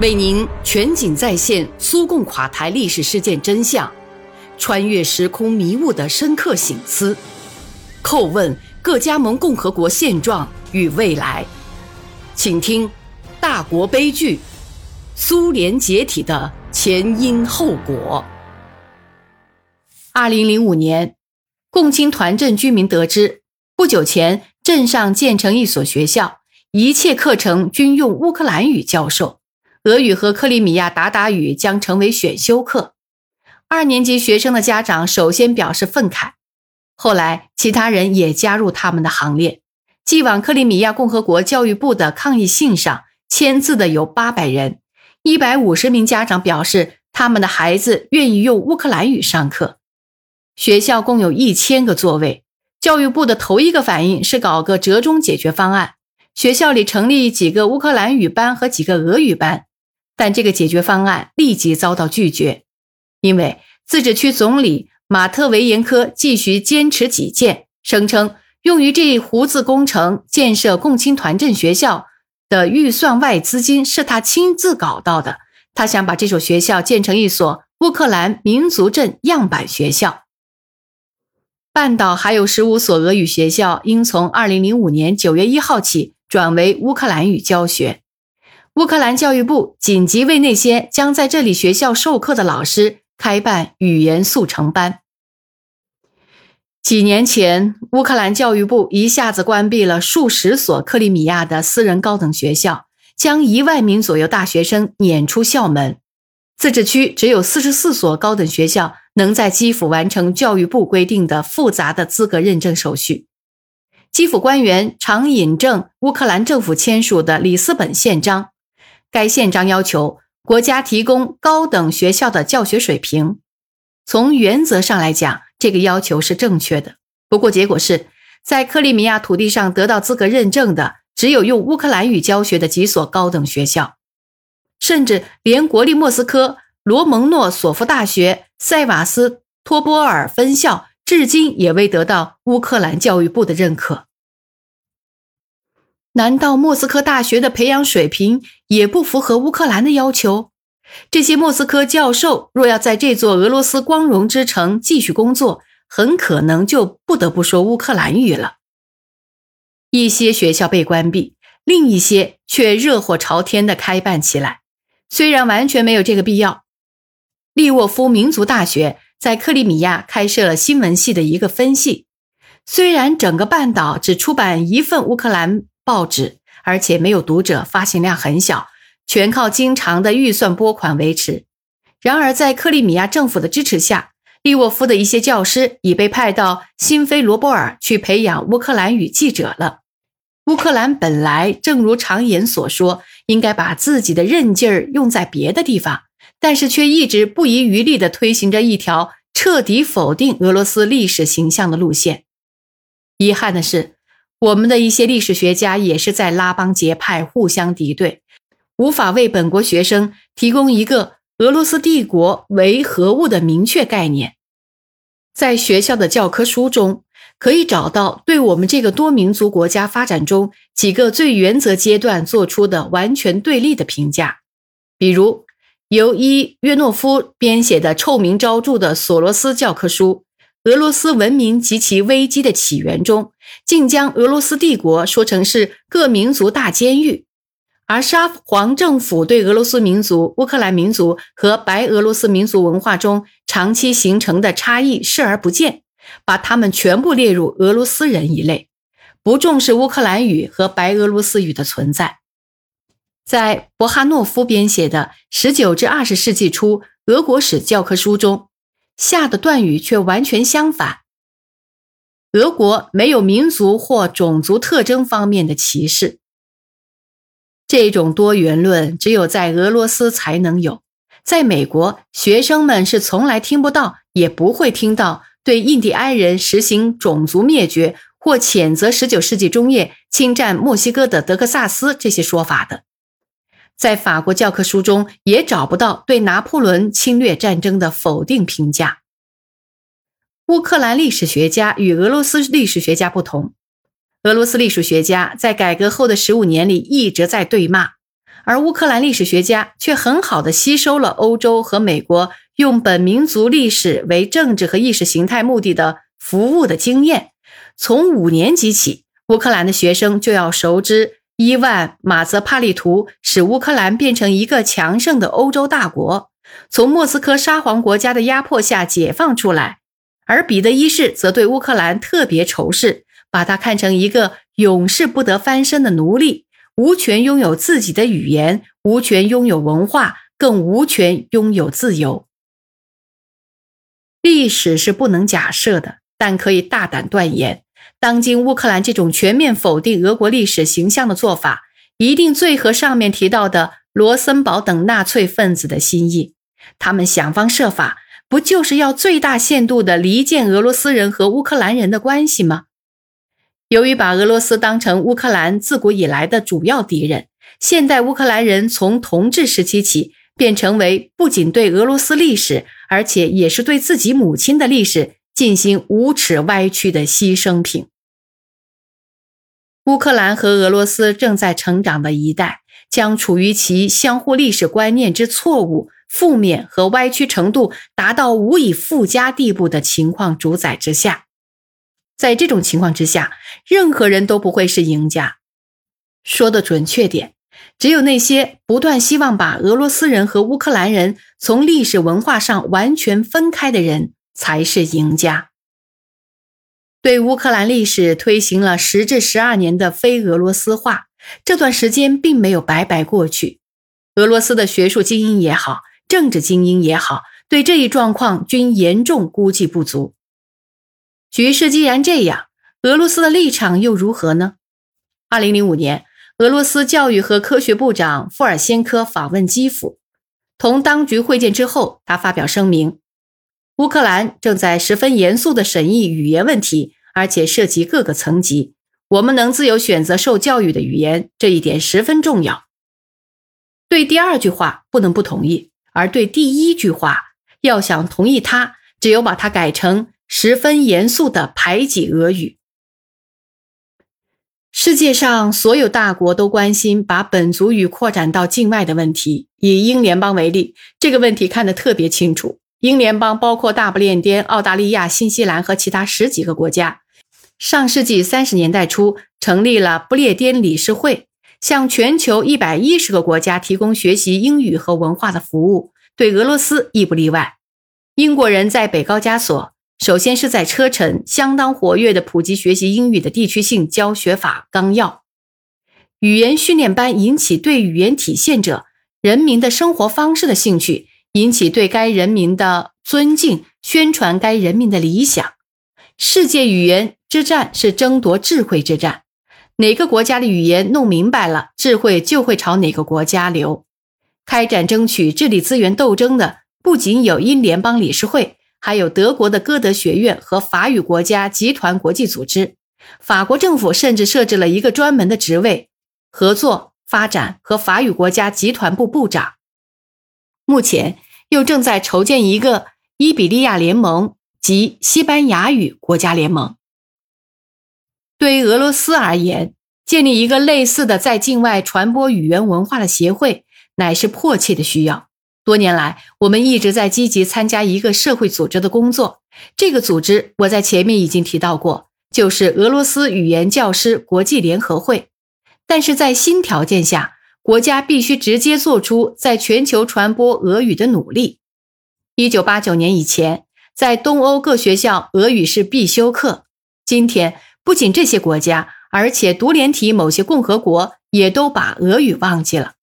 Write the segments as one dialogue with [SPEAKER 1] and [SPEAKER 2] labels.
[SPEAKER 1] 为您全景再现苏共垮台历史事件真相，穿越时空迷雾的深刻醒思，叩问各加盟共和国现状与未来。请听《大国悲剧：苏联解体的前因后果》。二零零五年，共青团镇居民得知，不久前镇上建成一所学校，一切课程均用乌克兰语教授。俄语和克里米亚鞑靼语将成为选修课。二年级学生的家长首先表示愤慨，后来其他人也加入他们的行列。寄往克里米亚共和国教育部的抗议信上签字的有八百人，一百五十名家长表示他们的孩子愿意用乌克兰语上课。学校共有一千个座位，教育部的头一个反应是搞个折中解决方案，学校里成立几个乌克兰语班和几个俄语班。但这个解决方案立即遭到拒绝，因为自治区总理马特维延科继续坚持己见，声称用于这一胡字工程建设共青团镇学校的预算外资金是他亲自搞到的。他想把这所学校建成一所乌克兰民族镇样板学校。半岛还有十五所俄语学校，应从二零零五年九月一号起转为乌克兰语教学。乌克兰教育部紧急为那些将在这里学校授课的老师开办语言速成班。几年前，乌克兰教育部一下子关闭了数十所克里米亚的私人高等学校，将一万名左右大学生撵出校门。自治区只有四十四所高等学校能在基辅完成教育部规定的复杂的资格认证手续。基辅官员常引证乌克兰政府签署的里斯本宪章。该宪章要求国家提供高等学校的教学水平。从原则上来讲，这个要求是正确的。不过，结果是在克里米亚土地上得到资格认证的，只有用乌克兰语教学的几所高等学校，甚至连国立莫斯科罗蒙诺索夫大学塞瓦斯托波尔分校，至今也未得到乌克兰教育部的认可。难道莫斯科大学的培养水平也不符合乌克兰的要求？这些莫斯科教授若要在这座俄罗斯光荣之城继续工作，很可能就不得不说乌克兰语了。一些学校被关闭，另一些却热火朝天地开办起来。虽然完全没有这个必要。利沃夫民族大学在克里米亚开设了新闻系的一个分系，虽然整个半岛只出版一份乌克兰。报纸，而且没有读者，发行量很小，全靠经常的预算拨款维持。然而，在克里米亚政府的支持下，利沃夫的一些教师已被派到新菲罗波尔去培养乌克兰语记者了。乌克兰本来正如常言所说，应该把自己的韧劲儿用在别的地方，但是却一直不遗余力地推行着一条彻底否定俄罗斯历史形象的路线。遗憾的是。我们的一些历史学家也是在拉帮结派、互相敌对，无法为本国学生提供一个俄罗斯帝国为何物的明确概念。在学校的教科书中，可以找到对我们这个多民族国家发展中几个最原则阶段做出的完全对立的评价，比如由伊约诺夫编写的臭名昭著的索罗斯教科书。俄罗斯文明及其危机的起源中，竟将俄罗斯帝国说成是各民族大监狱，而沙皇政府对俄罗斯民族、乌克兰民族和白俄罗斯民族文化中长期形成的差异视而不见，把他们全部列入俄罗斯人一类，不重视乌克兰语和白俄罗斯语的存在。在博哈诺夫编写的十九至二十世纪初俄国史教科书中。下的断语却完全相反。俄国没有民族或种族特征方面的歧视。这种多元论只有在俄罗斯才能有，在美国，学生们是从来听不到，也不会听到对印第安人实行种族灭绝或谴责十九世纪中叶侵占墨西哥的德克萨斯这些说法的。在法国教科书中也找不到对拿破仑侵略战争的否定评价。乌克兰历史学家与俄罗斯历史学家不同，俄罗斯历史学家在改革后的十五年里一直在对骂而乌克兰历史学家却很好的吸收了欧洲和美国用本民族历史为政治和意识形态目的的服务的经验。从五年级起，乌克兰的学生就要熟知伊万马泽帕利图使乌克兰变成一个强盛的欧洲大国，从莫斯科沙皇国家的压迫下解放出来。而彼得一世则对乌克兰特别仇视，把他看成一个永世不得翻身的奴隶，无权拥有自己的语言，无权拥有文化，更无权拥有自由。历史是不能假设的，但可以大胆断言，当今乌克兰这种全面否定俄国历史形象的做法，一定最合上面提到的罗森堡等纳粹分子的心意。他们想方设法。不就是要最大限度地离间俄罗斯人和乌克兰人的关系吗？由于把俄罗斯当成乌克兰自古以来的主要敌人，现代乌克兰人从同治时期起便成为不仅对俄罗斯历史，而且也是对自己母亲的历史进行无耻歪曲的牺牲品。乌克兰和俄罗斯正在成长的一代，将处于其相互历史观念之错误。负面和歪曲程度达到无以复加地步的情况主宰之下，在这种情况之下，任何人都不会是赢家。说的准确点，只有那些不断希望把俄罗斯人和乌克兰人从历史文化上完全分开的人才是赢家。对乌克兰历史推行了十至十二年的非俄罗斯化，这段时间并没有白白过去。俄罗斯的学术精英也好。政治精英也好，对这一状况均严重估计不足。局势既然这样，俄罗斯的立场又如何呢？二零零五年，俄罗斯教育和科学部长富尔先科访问基辅，同当局会见之后，他发表声明：乌克兰正在十分严肃地审议语言问题，而且涉及各个层级。我们能自由选择受教育的语言，这一点十分重要。对第二句话，不能不同意。而对第一句话，要想同意它，只有把它改成十分严肃的排挤俄语。世界上所有大国都关心把本族语扩展到境外的问题。以英联邦为例，这个问题看得特别清楚。英联邦包括大不列颠、澳大利亚、新西兰和其他十几个国家。上世纪三十年代初，成立了不列颠理事会。向全球一百一十个国家提供学习英语和文化的服务，对俄罗斯亦不例外。英国人在北高加索，首先是在车臣相当活跃的普及学习英语的地区性教学法纲要。语言训练班引起对语言体现者人民的生活方式的兴趣，引起对该人民的尊敬，宣传该人民的理想。世界语言之战是争夺智慧之战。哪个国家的语言弄明白了，智慧就会朝哪个国家流。开展争取智力资源斗争的不仅有英联邦理事会，还有德国的歌德学院和法语国家集团国际组织。法国政府甚至设置了一个专门的职位——合作发展和法语国家集团部部长。目前又正在筹建一个伊比利亚联盟及西班牙语国家联盟。对于俄罗斯而言，建立一个类似的在境外传播语言文化的协会，乃是迫切的需要。多年来，我们一直在积极参加一个社会组织的工作。这个组织我在前面已经提到过，就是俄罗斯语言教师国际联合会。但是在新条件下，国家必须直接做出在全球传播俄语的努力。一九八九年以前，在东欧各学校，俄语是必修课。今天。不仅这些国家，而且独联体某些共和国也都把俄语忘记了。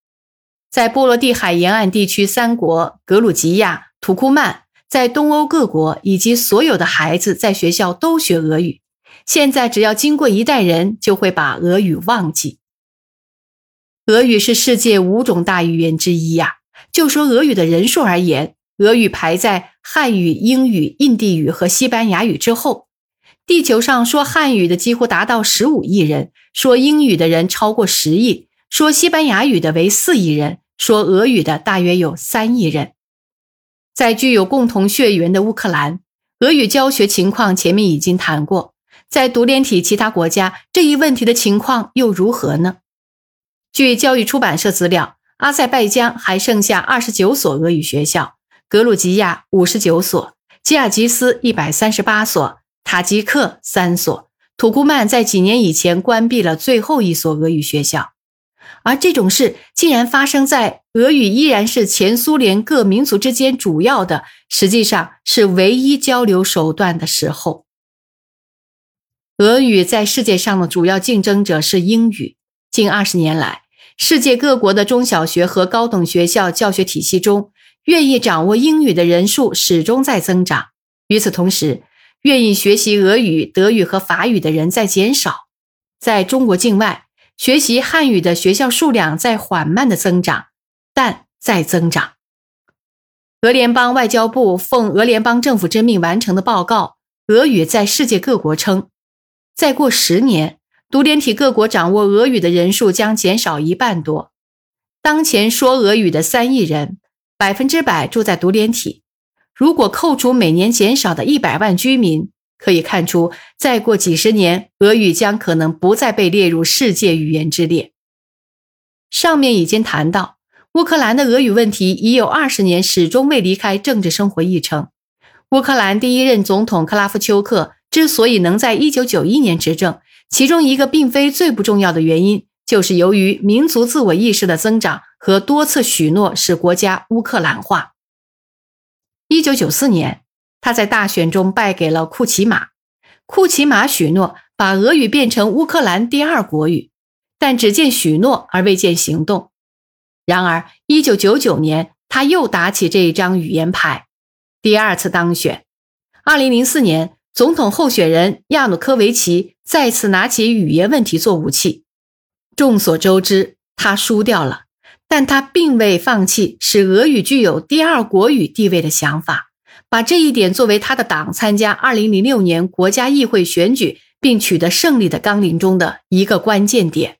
[SPEAKER 1] 在波罗的海沿岸地区三国格鲁吉亚、土库曼，在东欧各国以及所有的孩子在学校都学俄语。现在只要经过一代人，就会把俄语忘记。俄语是世界五种大语言之一呀。就说俄语的人数而言，俄语排在汉语、英语、印地语和西班牙语之后。地球上说汉语的几乎达到十五亿人，说英语的人超过十亿，说西班牙语的为四亿人，说俄语的大约有三亿人。在具有共同血缘的乌克兰，俄语教学情况前面已经谈过。在独联体其他国家，这一问题的情况又如何呢？据教育出版社资料，阿塞拜疆还剩下二十九所俄语学校，格鲁吉亚五十九所，吉尔吉斯一百三十八所，塔吉克三所，土库曼在几年以前关闭了最后一所俄语学校。而这种事竟然发生在俄语依然是前苏联各民族之间主要的，实际上是唯一交流手段的时候。俄语在世界上的主要竞争者是英语。近二十年来，世界各国的中小学和高等学校教学体系中，愿意掌握英语的人数始终在增长。与此同时，愿意学习俄语、德语和法语的人在减少。在中国境外，学习汉语的学校数量在缓慢的增长，但在增长。俄联邦外交部奉俄联邦政府之命完成的报告，俄语在世界各国称，再过十年，独联体各国掌握俄语的人数将减少一半多。当前说俄语的三亿人，百分之百住在独联体。如果扣除每年减少的一百万居民，可以看出，再过几十年，俄语将可能不再被列入世界语言之列。上面已经谈到，乌克兰的俄语问题已有二十年始终未离开政治生活议程。乌克兰第一任总统克拉夫丘克之所以能在一九九一年执政，其中一个并非最不重要的原因，就是由于民族自我意识的增长和多次许诺使国家乌克兰化。一九九四年。他在大选中败给了库奇马，库奇马许诺把俄语变成乌克兰第二国语，但只见许诺而未见行动。然而，一九九九年他又打起这一张语言牌，第二次当选。二零零四年，总统候选人亚努科维奇再次拿起语言问题做武器。众所周知，他输掉了，但他并未放弃使俄语具有第二国语地位的想法。把这一点作为他的党参加2006年国家议会选举并取得胜利的纲领中的一个关键点。